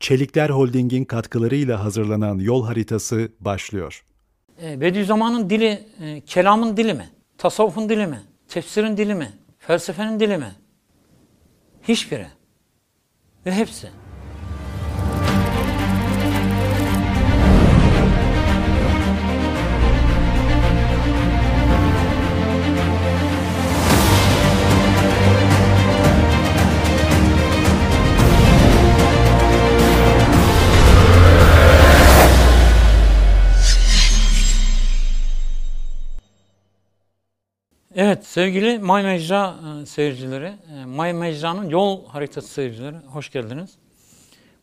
Çelikler Holding'in katkılarıyla hazırlanan yol haritası başlıyor. E, Bediüzzaman'ın dili, e, kelamın dili mi? Tasavvufun dili mi? Tefsirin dili mi? Felsefenin dili mi? Hiçbiri. Ve hepsi. Sevgili May Mecra e, seyircileri, e, May Mecra'nın yol haritası seyircileri hoş geldiniz.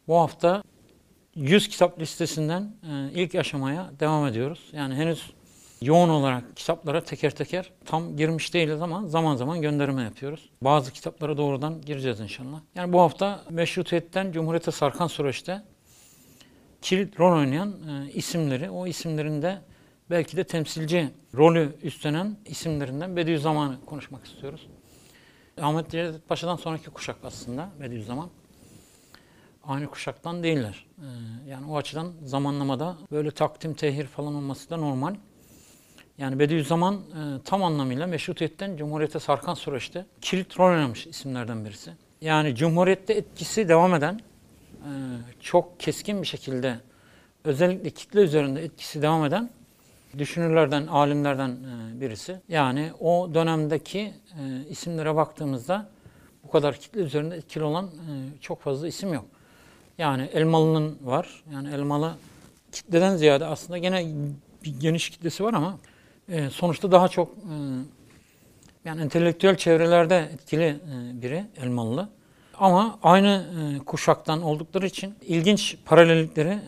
Bu hafta 100 kitap listesinden e, ilk aşamaya devam ediyoruz. Yani henüz yoğun olarak kitaplara teker teker tam girmiş değiliz ama zaman zaman gönderme yapıyoruz. Bazı kitaplara doğrudan gireceğiz inşallah. Yani bu hafta meşrutiyetten Cumhuriyete sarkan süreçte kilit rol oynayan isimleri, o isimlerin de belki de temsilci rolü üstlenen isimlerinden Bediüzzaman'ı konuşmak istiyoruz. Ahmet Cevdet Paşa'dan sonraki kuşak aslında Bediüzzaman. Aynı kuşaktan değiller. Ee, yani o açıdan zamanlamada böyle takdim, tehir falan olması da normal. Yani Bediüzzaman e, tam anlamıyla meşrutiyetten Cumhuriyete sarkan süreçte kilit rol oynamış isimlerden birisi. Yani Cumhuriyette etkisi devam eden, e, çok keskin bir şekilde özellikle kitle üzerinde etkisi devam eden düşünürlerden, alimlerden e, birisi. Yani o dönemdeki e, isimlere baktığımızda bu kadar kitle üzerinde etkili olan e, çok fazla isim yok. Yani Elmalı'nın var. Yani Elmalı kitleden ziyade aslında gene bir geniş kitlesi var ama sonuçta daha çok yani entelektüel çevrelerde etkili biri Elmalı. Ama aynı kuşaktan oldukları için ilginç paralellikleri,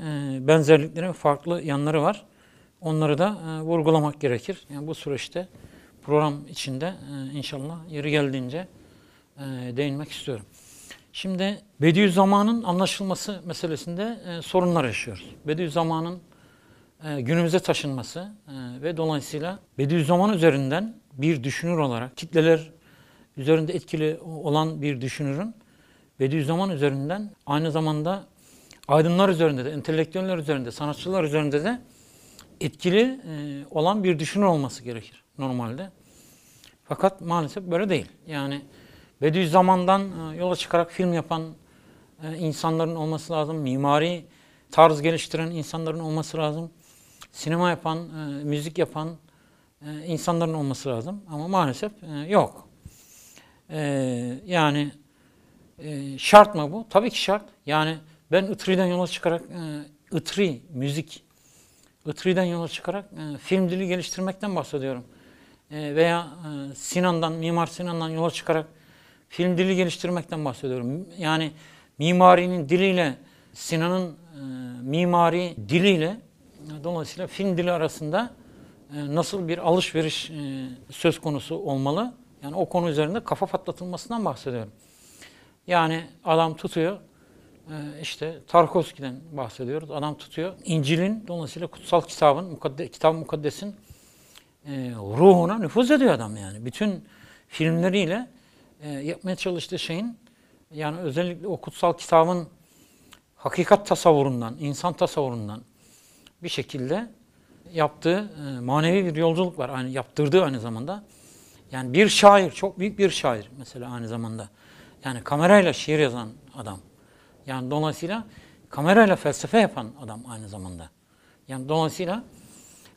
benzerlikleri, farklı yanları var. Onları da e, vurgulamak gerekir. Yani bu süreçte program içinde e, inşallah yeri geldiğince e, değinmek istiyorum. Şimdi Bediüzzaman'ın anlaşılması meselesinde e, sorunlar yaşıyoruz. Bediüzzaman'ın e, günümüze taşınması e, ve dolayısıyla Bediüzzaman üzerinden bir düşünür olarak kitleler üzerinde etkili olan bir düşünürün Bediüzzaman üzerinden aynı zamanda aydınlar üzerinde de, entelektüeller üzerinde, sanatçılar üzerinde de etkili e, olan bir düşünür olması gerekir normalde. Fakat maalesef böyle değil. Yani Bediüzzaman'dan e, yola çıkarak film yapan e, insanların olması lazım. Mimari tarz geliştiren insanların olması lazım. Sinema yapan, müzik yapan insanların olması lazım. Ama maalesef yok. Yani şart mı bu? Tabii ki şart. Yani ben Itri'den yola çıkarak Itri, müzik Itri'den yola çıkarak e, film dili geliştirmekten bahsediyorum. E, veya e, Sinan'dan, Mimar Sinan'dan yola çıkarak film dili geliştirmekten bahsediyorum. Yani mimarinin diliyle Sinan'ın e, mimari diliyle e, dolayısıyla film dili arasında e, nasıl bir alışveriş e, söz konusu olmalı? Yani o konu üzerinde kafa patlatılmasından bahsediyorum. Yani adam tutuyor, işte Tarkovski'den bahsediyoruz. Adam tutuyor. İncil'in dolayısıyla kutsal kitabın, mukadde, kitab mukaddesin e, ruhuna nüfuz ediyor adam yani. Bütün filmleriyle e, yapmaya çalıştığı şeyin yani özellikle o kutsal kitabın hakikat tasavvurundan, insan tasavvurundan bir şekilde yaptığı e, manevi bir yolculuk var. Yani yaptırdığı aynı zamanda. Yani bir şair, çok büyük bir şair mesela aynı zamanda. Yani kamerayla şiir yazan adam. Yani dolayısıyla kamerayla felsefe yapan adam aynı zamanda. Yani dolayısıyla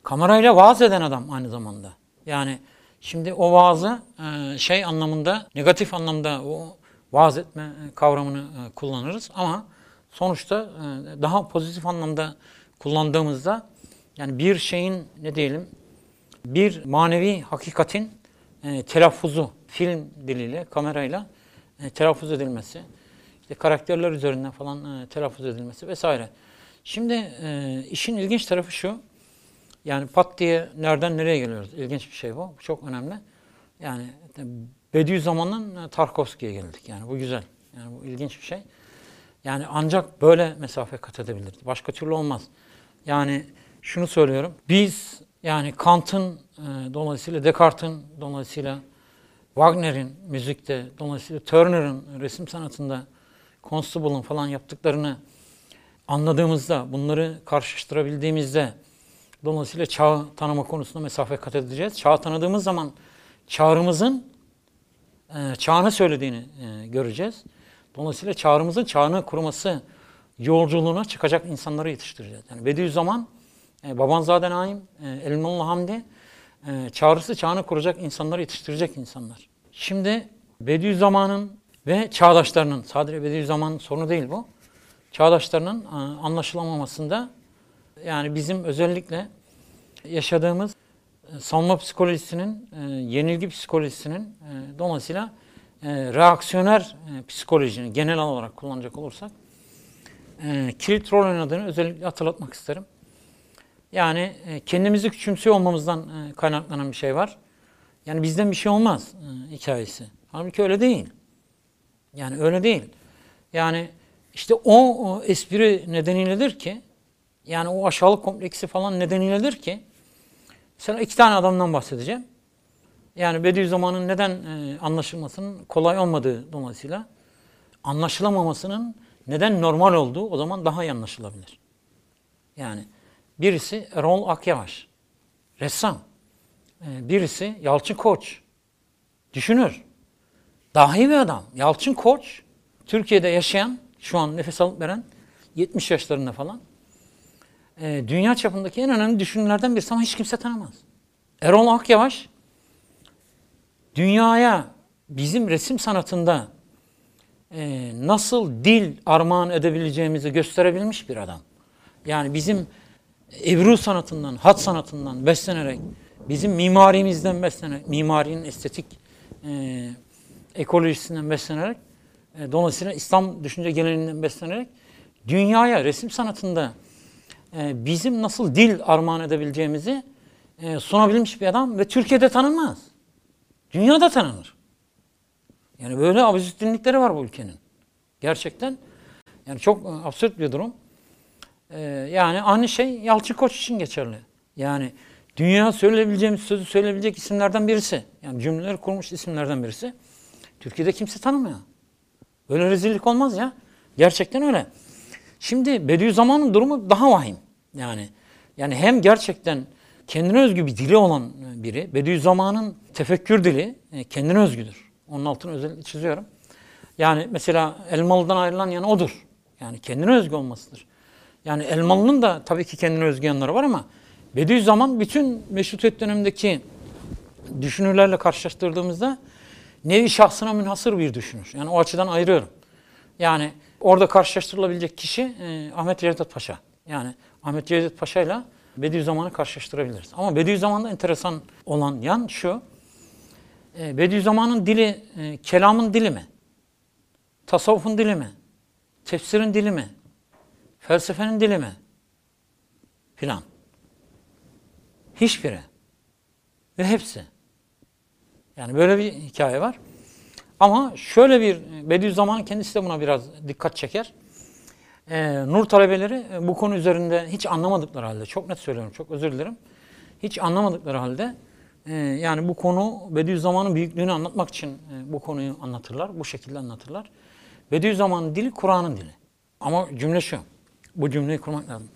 kamerayla vaaz eden adam aynı zamanda. Yani şimdi o vaazı e, şey anlamında, negatif anlamda o vaaz etme e, kavramını e, kullanırız ama sonuçta daha pozitif anlamda kullandığımızda yani bir şeyin ne diyelim bir manevi hakikatin telaffuzu film diliyle, kamerayla telaffuz edilmesi işte karakterler üzerinden falan e, telaffuz edilmesi vesaire. Şimdi e, işin ilginç tarafı şu. Yani pat diye nereden nereye geliyoruz? İlginç bir şey bu. Çok önemli. Yani Bediüzzaman'dan e, Tarkovski'ye geldik. Yani bu güzel. Yani bu ilginç bir şey. Yani ancak böyle mesafe kat edebiliriz. Başka türlü olmaz. Yani şunu söylüyorum. Biz yani Kant'ın e, dolayısıyla Descartes'in dolayısıyla Wagner'in müzikte dolayısıyla Turner'ın resim sanatında Constable'ın falan yaptıklarını anladığımızda, bunları karşılaştırabildiğimizde dolayısıyla çağı tanıma konusunda mesafe kat edeceğiz. Çağı tanıdığımız zaman çağrımızın e, çağını söylediğini e, göreceğiz. Dolayısıyla çağrımızın çağını kurması yolculuğuna çıkacak insanları yetiştireceğiz. Yani Bediüzzaman, e, Babanzade Naim, e, Elmalı Hamdi e, çağrısı çağını kuracak insanları yetiştirecek insanlar. Şimdi Bediüzzaman'ın ve çağdaşlarının, sadece Bediüzzaman sorunu değil bu, çağdaşlarının e, anlaşılamamasında yani bizim özellikle yaşadığımız e, savunma psikolojisinin, e, yenilgi psikolojisinin dolayısıyla reaksiyoner psikolojinin genel olarak kullanacak olursak kilit rol oynadığını özellikle hatırlatmak isterim. Yani kendimizi küçümsüyor olmamızdan kaynaklanan bir şey var. Yani bizden bir şey olmaz hikayesi. Halbuki öyle değil. Yani öyle değil. Yani işte o, o espri nedeniyledir ki yani o aşağılık kompleksi falan nedeniyledir ki mesela iki tane adamdan bahsedeceğim. Yani Bediüzzaman'ın neden e, anlaşılmasının kolay olmadığı dolayısıyla anlaşılamamasının neden normal olduğu o zaman daha iyi anlaşılabilir. Yani birisi Erol Akyavaş, ressam. E, birisi Yalçın Koç, düşünür. Dahi bir adam. Yalçın Koç, Türkiye'de yaşayan, şu an nefes alıp veren, 70 yaşlarında falan. E, dünya çapındaki en önemli düşünürlerden birisi ama hiç kimse tanımaz. Erol Akyavaş, dünyaya bizim resim sanatında e, nasıl dil armağan edebileceğimizi gösterebilmiş bir adam. Yani bizim Ebru sanatından, hat sanatından beslenerek, bizim mimarimizden beslenerek, mimarinin estetik e, ekolojisinden beslenerek, e, dolayısıyla İslam düşünce geleneğinden beslenerek, dünyaya resim sanatında e, bizim nasıl dil armağan edebileceğimizi e, sunabilmiş bir adam ve Türkiye'de tanınmaz. Dünyada tanınır. Yani böyle absürtlikleri var bu ülkenin. Gerçekten yani çok e, absürt bir durum. Ee, yani aynı şey Yalçın Koç için geçerli. Yani dünya söyleyebileceğimiz sözü söyleyebilecek isimlerden birisi. Yani cümleleri kurmuş isimlerden birisi. Türkiye'de kimse tanımıyor. Böyle rezillik olmaz ya. Gerçekten öyle. Şimdi Bediüzzaman'ın durumu daha vahim. Yani yani hem gerçekten kendine özgü bir dili olan biri. Bediüzzaman'ın tefekkür dili e, kendine özgüdür. Onun altını özellikle çiziyorum. Yani mesela Elmalı'dan ayrılan yani odur. Yani kendine özgü olmasıdır. Yani Elmalı'nın da tabii ki kendine özgü yanları var ama Bediüzzaman bütün Meşrutiyet dönemindeki düşünürlerle karşılaştırdığımızda nevi şahsına münhasır bir düşünür. Yani o açıdan ayırıyorum. Yani orada karşılaştırılabilecek kişi e, Ahmet Cevdet Paşa. Yani Ahmet Cevdet Paşa ile Bediüzzaman'ı karşılaştırabiliriz. Ama Bediüzzaman'da enteresan olan yan şu. E, Bediüzzaman'ın dili e, kelamın dili mi? Tasavvufun dili mi? Tefsirin dili mi? Felsefenin dili mi? Filan. Hiçbiri. Ve hepsi. Yani böyle bir hikaye var. Ama şöyle bir, Bediüzzaman'ın kendisi de buna biraz dikkat çeker. Ee, Nur talebeleri e, bu konu üzerinde hiç anlamadıkları halde, çok net söylüyorum, çok özür dilerim. Hiç anlamadıkları halde, e, yani bu konu Bediüzzaman'ın büyüklüğünü anlatmak için e, bu konuyu anlatırlar, bu şekilde anlatırlar. Bediüzzaman'ın dili Kur'an'ın dili. Ama cümle şu, bu cümleyi kurmak lazım.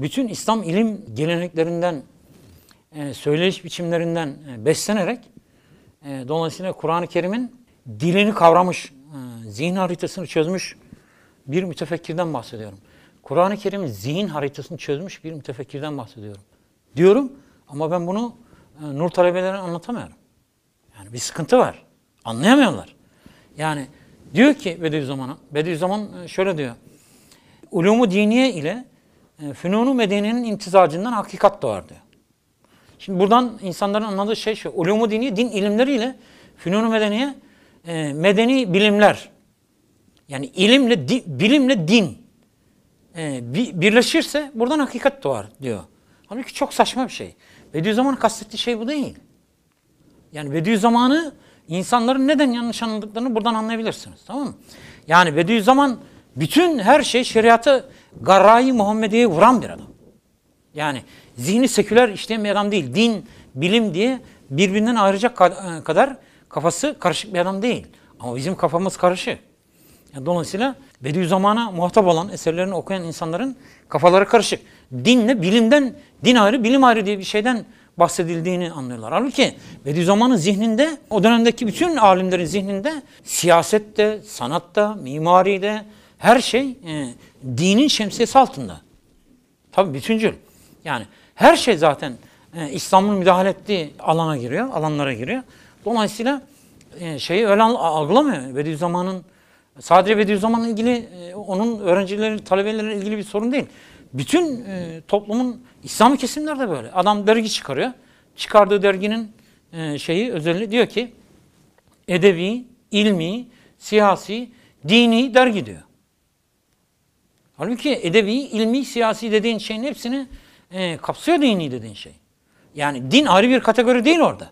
Bütün İslam ilim geleneklerinden, e, söyleyiş biçimlerinden e, beslenerek, e, dolayısıyla Kur'an-ı Kerim'in dilini kavramış, e, zihin haritasını çözmüş bir mütefekkirden bahsediyorum. Kur'an-ı Kerim'in zihin haritasını çözmüş bir mütefekkirden bahsediyorum. Diyorum ama ben bunu e, nur talebelerine anlatamıyorum. Yani bir sıkıntı var. Anlayamıyorlar. Yani diyor ki Bediüzzaman'a, Bediüzzaman e, şöyle diyor. Ulumu diniye ile fünunu medeniyenin imtizacından hakikat doğar diyor. Şimdi buradan insanların anladığı şey şu. Ulumu diniye din ilimleriyle fünunu medeniye e, medeni bilimler. Yani ilimle, di, bilimle din e, bi, birleşirse buradan hakikat doğar diyor. Halbuki çok saçma bir şey. Bediüzzaman'ın kastettiği şey bu değil. Yani Bediüzzaman'ı insanların neden yanlış anladıklarını buradan anlayabilirsiniz. Tamam mı? Yani Bediüzzaman bütün her şey şeriatı garayı Muhammediye'ye vuran bir adam. Yani zihni seküler işleyen bir adam değil. Din, bilim diye birbirinden ayıracak kadar kafası karışık bir adam değil. Ama bizim kafamız karışık. Yani dolayısıyla Bediüzzaman'a muhatap olan, eserlerini okuyan insanların kafaları karışık. Dinle, bilimden, din ayrı, bilim ayrı diye bir şeyden bahsedildiğini anlıyorlar. Halbuki Bediüzzaman'ın zihninde, o dönemdeki bütün alimlerin zihninde siyasette, sanatta, mimaride her şey e, dinin şemsiyesi altında. Tabii bütüncül. Yani her şey zaten e, İslam'ın müdahale ettiği alana giriyor, alanlara giriyor. Dolayısıyla e, şeyi öyle al- algılamıyor. Bediüzzaman'ın sadece Bediüzzaman'la ilgili e, onun öğrencileri, talebeleriyle ilgili bir sorun değil. Bütün e, toplumun İslami kesimler de böyle. Adam dergi çıkarıyor. Çıkardığı derginin e, şeyi özelliği diyor ki edebi, ilmi, siyasi, dini dergi diyor. Halbuki edebi, ilmi, siyasi dediğin şeyin hepsini e, kapsıyor dini dediğin şey. Yani din ayrı bir kategori değil orada.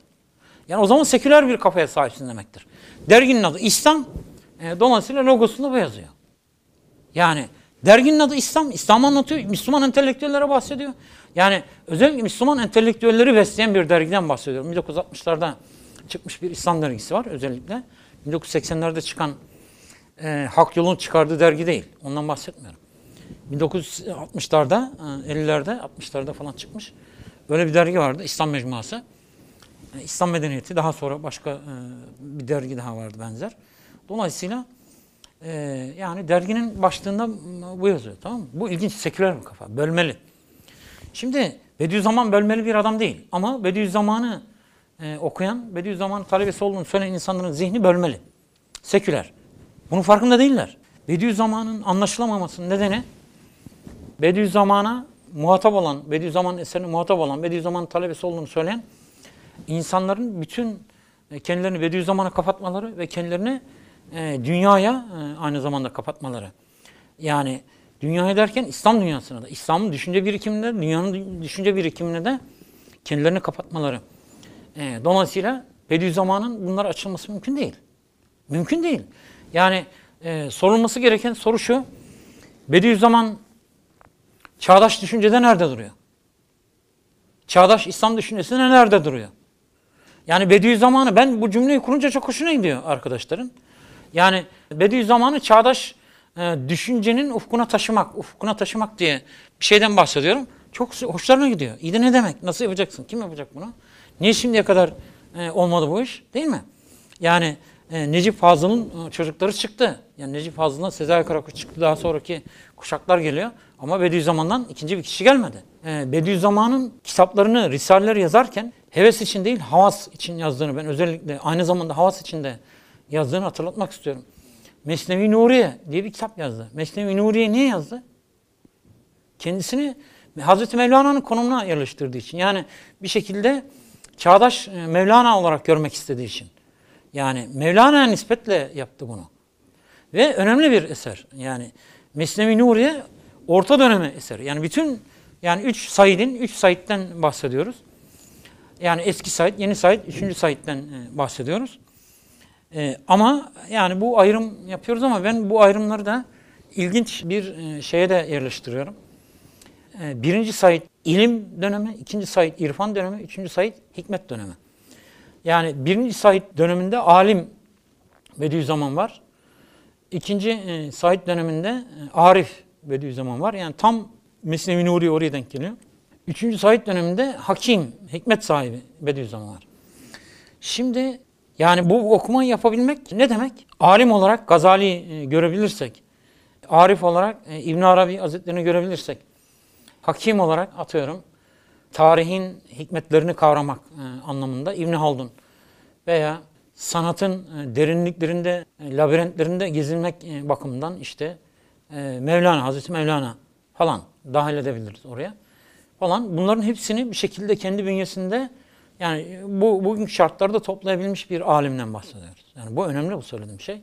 Yani o zaman seküler bir kafaya sahipsin demektir. Derginin adı İslam, e, dolayısıyla logosunda bu yazıyor. Yani derginin adı İslam, İslam anlatıyor, Müslüman entelektüellere bahsediyor. Yani özellikle Müslüman entelektüelleri besleyen bir dergiden bahsediyorum. 1960'larda çıkmış bir İslam dergisi var özellikle. 1980'lerde çıkan e, Hak Yol'un çıkardığı dergi değil. Ondan bahsetmiyorum. 1960'larda, e, 50'lerde, 60'larda falan çıkmış. Böyle bir dergi vardı, İslam Mecmuası. E, İslam Medeniyeti, daha sonra başka e, bir dergi daha vardı benzer. Dolayısıyla e, yani derginin başlığında bu yazıyor, tamam mı? Bu ilginç, seküler bir kafa, bölmeli. Şimdi Bediüzzaman bölmeli bir adam değil ama Bediüzzaman'ı e, okuyan, Bediüzzaman'ın talebesi olduğunu söyleyen insanların zihni bölmeli, seküler. Bunun farkında değiller. Bediüzzaman'ın anlaşılamamasının nedeni Bediüzzaman'a muhatap olan, Bediüzzaman'ın eserine muhatap olan, Bediüzzaman'ın talebesi olduğunu söyleyen insanların bütün e, kendilerini Bediüzzaman'a kapatmaları ve kendilerini e, dünyaya e, aynı zamanda kapatmaları. Yani dünyaya derken İslam dünyasına da, İslam'ın düşünce birikiminde, dünyanın düşünce birikimine de kendilerini kapatmaları. Dolayısıyla Bediüzzaman'ın bunlar açılması mümkün değil. Mümkün değil. Yani e, sorulması gereken soru şu. Bediüzzaman çağdaş düşüncede nerede duruyor? Çağdaş İslam düşüncesinde nerede duruyor? Yani Bediüzzaman'ı ben bu cümleyi kurunca çok hoşuna gidiyor arkadaşların. Yani Bediüzzaman'ı çağdaş e, düşüncenin ufkuna taşımak, ufkuna taşımak diye bir şeyden bahsediyorum. Çok hoşlarına gidiyor. İyi de ne demek? Nasıl yapacaksın? Kim yapacak bunu? Niye şimdiye kadar e, olmadı bu iş? Değil mi? Yani e, Necip Fazıl'ın e, çocukları çıktı. Yani Necip Fazıl'dan Sezai Karakoç çıktı. Daha sonraki kuşaklar geliyor. Ama Bediüzzaman'dan ikinci bir kişi gelmedi. E, Bediüzzaman'ın kitaplarını, risaleler yazarken heves için değil, havas için yazdığını ben özellikle aynı zamanda havas için de yazdığını hatırlatmak istiyorum. Mesnevi Nuriye diye bir kitap yazdı. Mesnevi Nuriye niye yazdı? Kendisini Hazreti Mevlana'nın konumuna yerleştirdiği için. Yani bir şekilde çağdaş Mevlana olarak görmek istediği için. Yani Mevlana'ya nispetle yaptı bunu. Ve önemli bir eser. Yani Mesnevi Nuriye orta dönemi eseri. Yani bütün yani 3 Said'in 3 Said'den bahsediyoruz. Yani eski Said, yeni Said, 3. Said'den e, bahsediyoruz. E, ama yani bu ayrım yapıyoruz ama ben bu ayrımları da ilginç bir e, şeye de yerleştiriyorum. E, birinci Said ilim dönemi, ikinci Said irfan dönemi, üçüncü Said hikmet dönemi. Yani birinci Said döneminde alim Bediüzzaman var. İkinci e, Said döneminde e, Arif Bediüzzaman var. Yani tam Mesnevi Nuri oraya denk geliyor. Üçüncü Said döneminde hakim, hikmet sahibi Bediüzzaman var. Şimdi yani bu okumayı yapabilmek ne demek? Alim olarak Gazali e, görebilirsek, Arif olarak e, İbn Arabi Hazretlerini görebilirsek, hakim olarak atıyorum tarihin hikmetlerini kavramak e, anlamında İbn Haldun veya sanatın e, derinliklerinde, e, labirentlerinde gezinmek bakımından işte Mevlana, Hazreti Mevlana falan dahil edebiliriz oraya falan. Bunların hepsini bir şekilde kendi bünyesinde yani bu bugünkü şartlarda toplayabilmiş bir alimden bahsediyoruz. Yani bu önemli bu söylediğim şey.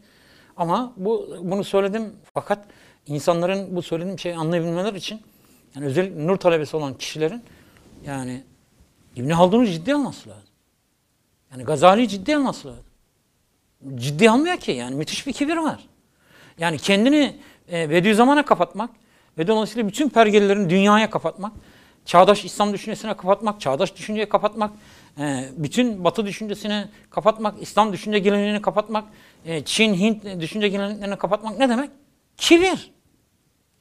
Ama bu bunu söyledim fakat insanların bu söylediğim şeyi anlayabilmeleri için yani özellikle nur talebesi olan kişilerin yani İbn Haldun'u ciddi alması lazım. Yani Gazali'yi ciddi alması lazım. Ciddi almıyor ki yani müthiş bir kibir var. Yani kendini e, Bediüzzaman'a kapatmak ve dolayısıyla bütün pergelilerini dünyaya kapatmak, çağdaş İslam düşüncesine kapatmak, çağdaş düşünceye kapatmak, e, bütün Batı düşüncesine kapatmak, İslam düşünce geleneğini kapatmak, e, Çin, Hint düşünce geleneklerini kapatmak ne demek? Kibir.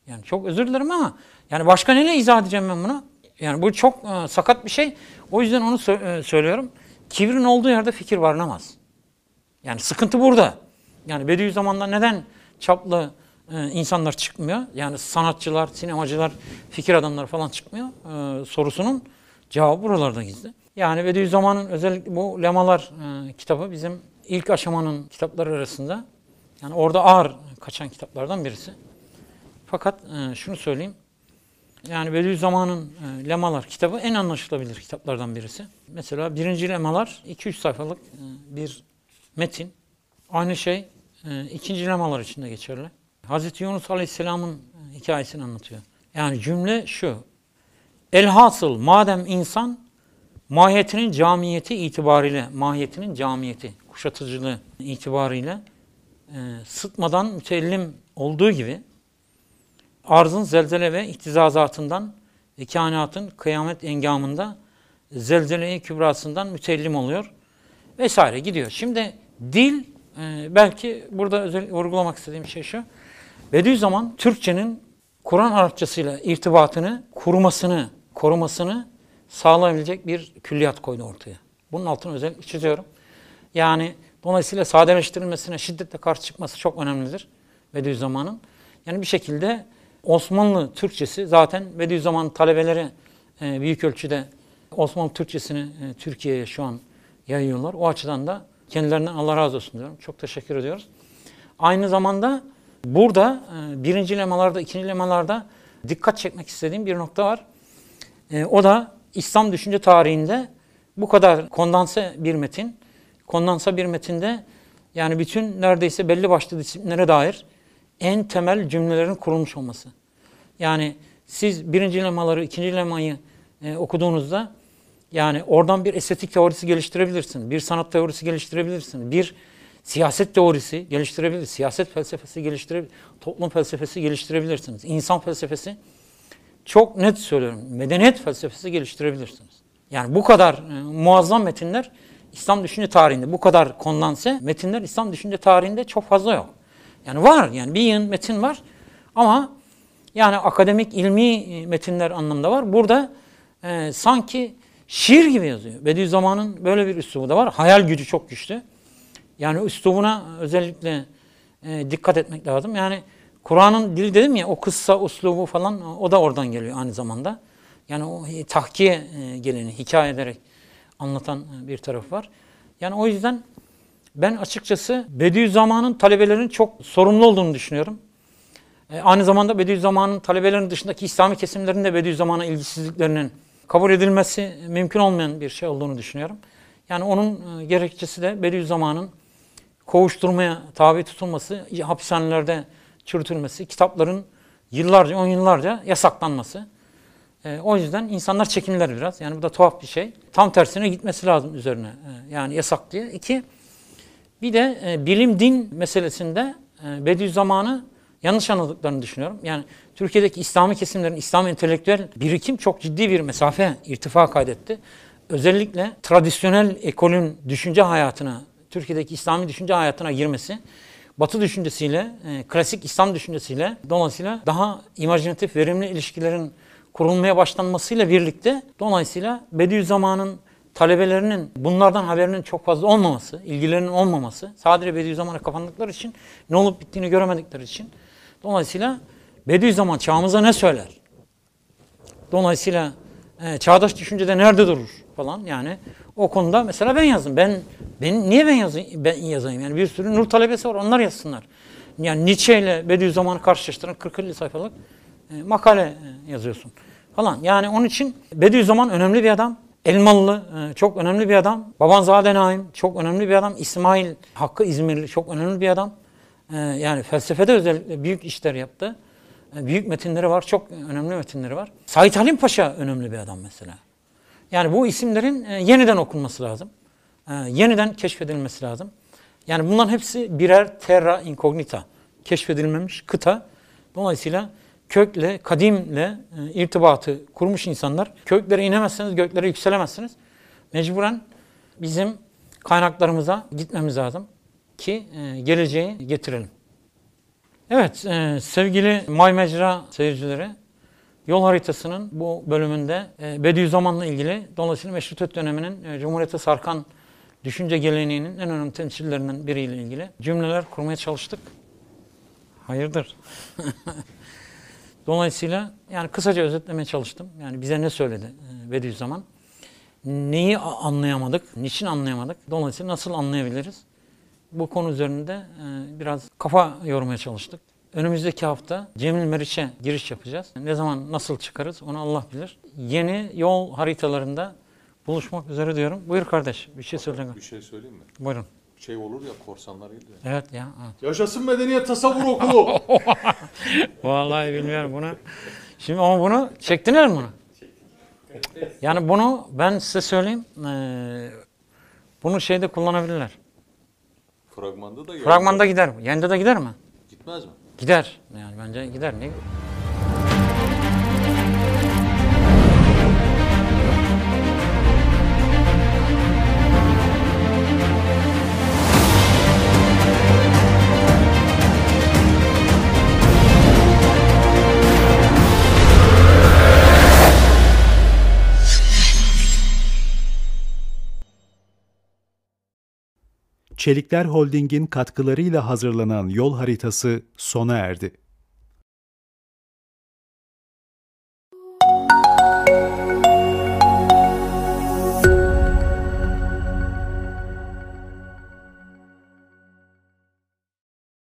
Yani çok özür dilerim ama yani başka neyle izah edeceğim ben bunu? Yani bu çok e, sakat bir şey. O yüzden onu sö- e, söylüyorum. Kibrin olduğu yerde fikir varlamaz. Yani sıkıntı burada. Yani Bediüzzaman'da neden çaplı e, insanlar çıkmıyor? Yani sanatçılar, sinemacılar, fikir adamları falan çıkmıyor e, sorusunun cevabı buralarda gizli. Yani Bediüzzaman'ın özellikle bu Lemalar e, kitabı bizim ilk aşamanın kitapları arasında. Yani orada ağır kaçan kitaplardan birisi. Fakat e, şunu söyleyeyim. Yani Bediüzzaman'ın e, Lemalar kitabı en anlaşılabilir kitaplardan birisi. Mesela birinci Lemalar 2-3 sayfalık e, bir metin. Aynı şey e, ikinci lemalar için de geçerli. Hazreti Yunus Aleyhisselam'ın e, hikayesini anlatıyor. Yani cümle şu. Elhasıl madem insan mahiyetinin camiyeti itibariyle, mahiyetinin camiyeti, kuşatıcılığı itibariyle e, sıtmadan mütellim olduğu gibi arzın zelzele ve ihtizazatından ve kainatın kıyamet engamında zelzele-i kübrasından mütellim oluyor vesaire gidiyor. Şimdi dil e, belki burada özel vurgulamak istediğim şey şu. Bediüzzaman Türkçenin Kur'an Arapçasıyla irtibatını, kurumasını, korumasını sağlayabilecek bir külliyat koydu ortaya. Bunun altını özellikle çiziyorum. Yani dolayısıyla sadeleştirilmesine şiddetle karşı çıkması çok önemlidir Bediüzzaman'ın. Yani bir şekilde Osmanlı Türkçesi zaten Bediüzzaman talebeleri e, büyük ölçüde Osmanlı Türkçesini e, Türkiye'ye şu an yayıyorlar. O açıdan da kendilerinden Allah razı olsun diyorum. Çok teşekkür ediyoruz. Aynı zamanda burada e, birinci lemalarda, ikinci lemalarda dikkat çekmek istediğim bir nokta var. E, o da İslam düşünce tarihinde bu kadar kondanse bir metin, kondansa bir metinde yani bütün neredeyse belli başlı disiplinlere dair en temel cümlelerin kurulmuş olması. Yani siz birinci lemaları, ikinci lemayı e, okuduğunuzda yani oradan bir estetik teorisi geliştirebilirsin, bir sanat teorisi geliştirebilirsin, bir siyaset teorisi geliştirebilir, siyaset felsefesi geliştirebilir, toplum felsefesi geliştirebilirsiniz, insan felsefesi. Çok net söylüyorum, medeniyet felsefesi geliştirebilirsiniz. Yani bu kadar e, muazzam metinler İslam düşünce tarihinde, bu kadar kondanse metinler İslam düşünce tarihinde çok fazla yok. Yani var, yani bir yığın metin var ama yani akademik, ilmi metinler anlamda var. Burada e, sanki şiir gibi yazıyor. Bediüzzaman'ın böyle bir üslubu da var. Hayal gücü çok güçlü. Yani üslubuna özellikle e, dikkat etmek lazım. Yani Kur'an'ın dili dedim ya o kıssa uslubu falan o da oradan geliyor aynı zamanda. Yani o tahkiye e, geleni hikaye ederek anlatan e, bir tarafı var. Yani o yüzden ben açıkçası Bediüzzaman'ın talebelerinin çok sorumlu olduğunu düşünüyorum. E, aynı zamanda Bediüzzaman'ın talebelerinin dışındaki İslami kesimlerin de Bediüzzaman'a ilgisizliklerinin kabul edilmesi mümkün olmayan bir şey olduğunu düşünüyorum. Yani onun e, gerekçesi de Bediüzzaman'ın kovuşturmaya tabi tutulması, hapishanelerde çürütülmesi, kitapların yıllarca, on yıllarca yasaklanması. E, o yüzden insanlar çekinirler biraz. Yani bu da tuhaf bir şey. Tam tersine gitmesi lazım üzerine. E, yani yasak diye. İki, bir de e, bilim din meselesinde e, Bediüzzaman'ı yanlış anladıklarını düşünüyorum. Yani Türkiye'deki İslami kesimlerin, İslam entelektüel birikim çok ciddi bir mesafe, irtifa kaydetti. Özellikle tradisyonel ekolün düşünce hayatına, Türkiye'deki İslami düşünce hayatına girmesi, Batı düşüncesiyle, e, klasik İslam düşüncesiyle dolayısıyla daha imajinatif, verimli ilişkilerin kurulmaya başlanmasıyla birlikte dolayısıyla Bediüzzaman'ın talebelerinin bunlardan haberinin çok fazla olmaması, ilgilerinin olmaması, sadece Bediüzzaman'a kapandıkları için ne olup bittiğini göremedikleri için dolayısıyla Bediüzzaman çağımıza ne söyler? Dolayısıyla e, çağdaş düşüncede nerede durur falan yani o konuda mesela ben yazdım. Ben ben niye ben yazayım, ben yazayım? Yani bir sürü nur talebesi var onlar yazsınlar. Yani Nietzsche ile Bediüzzaman'ı karşılaştıran 40-50 sayfalık e, makale e, yazıyorsun falan. Yani onun için Bediüzzaman önemli bir adam. Elmalı e, çok önemli bir adam. Babanzade Naim çok önemli bir adam. İsmail Hakkı İzmirli çok önemli bir adam. E, yani felsefede özellikle büyük işler yaptı. E, büyük metinleri var, çok önemli metinleri var. Said Halim Paşa önemli bir adam mesela. Yani bu isimlerin yeniden okunması lazım. Yeniden keşfedilmesi lazım. Yani bunların hepsi birer terra incognita. Keşfedilmemiş kıta. Dolayısıyla kökle, kadimle e, irtibatı kurmuş insanlar. Köklere inemezseniz göklere yükselemezsiniz. Mecburen bizim kaynaklarımıza gitmemiz lazım ki e, geleceği getirelim. Evet, e, sevgili May Mecra seyircileri, yol haritasının bu bölümünde e, Bediüzzaman'la ilgili dolayısıyla Meşrutiyet döneminin e, Cumhuriyete sarkan düşünce geleneğinin en önemli temsillerinden biriyle ilgili cümleler kurmaya çalıştık. Hayırdır? Dolayısıyla yani kısaca özetlemeye çalıştım. Yani bize ne söyledi e, Bediüzzaman? Neyi anlayamadık, niçin anlayamadık? Dolayısıyla nasıl anlayabiliriz? Bu konu üzerinde e, biraz kafa yormaya çalıştık. Önümüzdeki hafta Cemil Meriç'e giriş yapacağız. Ne zaman nasıl çıkarız onu Allah bilir. Yeni yol haritalarında buluşmak üzere diyorum. Buyur kardeş bir şey söyle. Bir şey söyleyeyim mi? Buyurun. Şey olur ya korsanlar geliyor. Evet ya. evet. Yaşasın medeniyet tasavvur okulu. Vallahi bilmiyorum bunu. Şimdi ama bunu çektiler mi bunu? Yani bunu ben size söyleyeyim. eee, bunu şeyde kullanabilirler. Fragmanda da. Fragmanda gider. Yende de gider mi? Gitmez mi? Gider. Yani bence gider. Ne? Çelikler Holding'in katkılarıyla hazırlanan yol haritası sona erdi.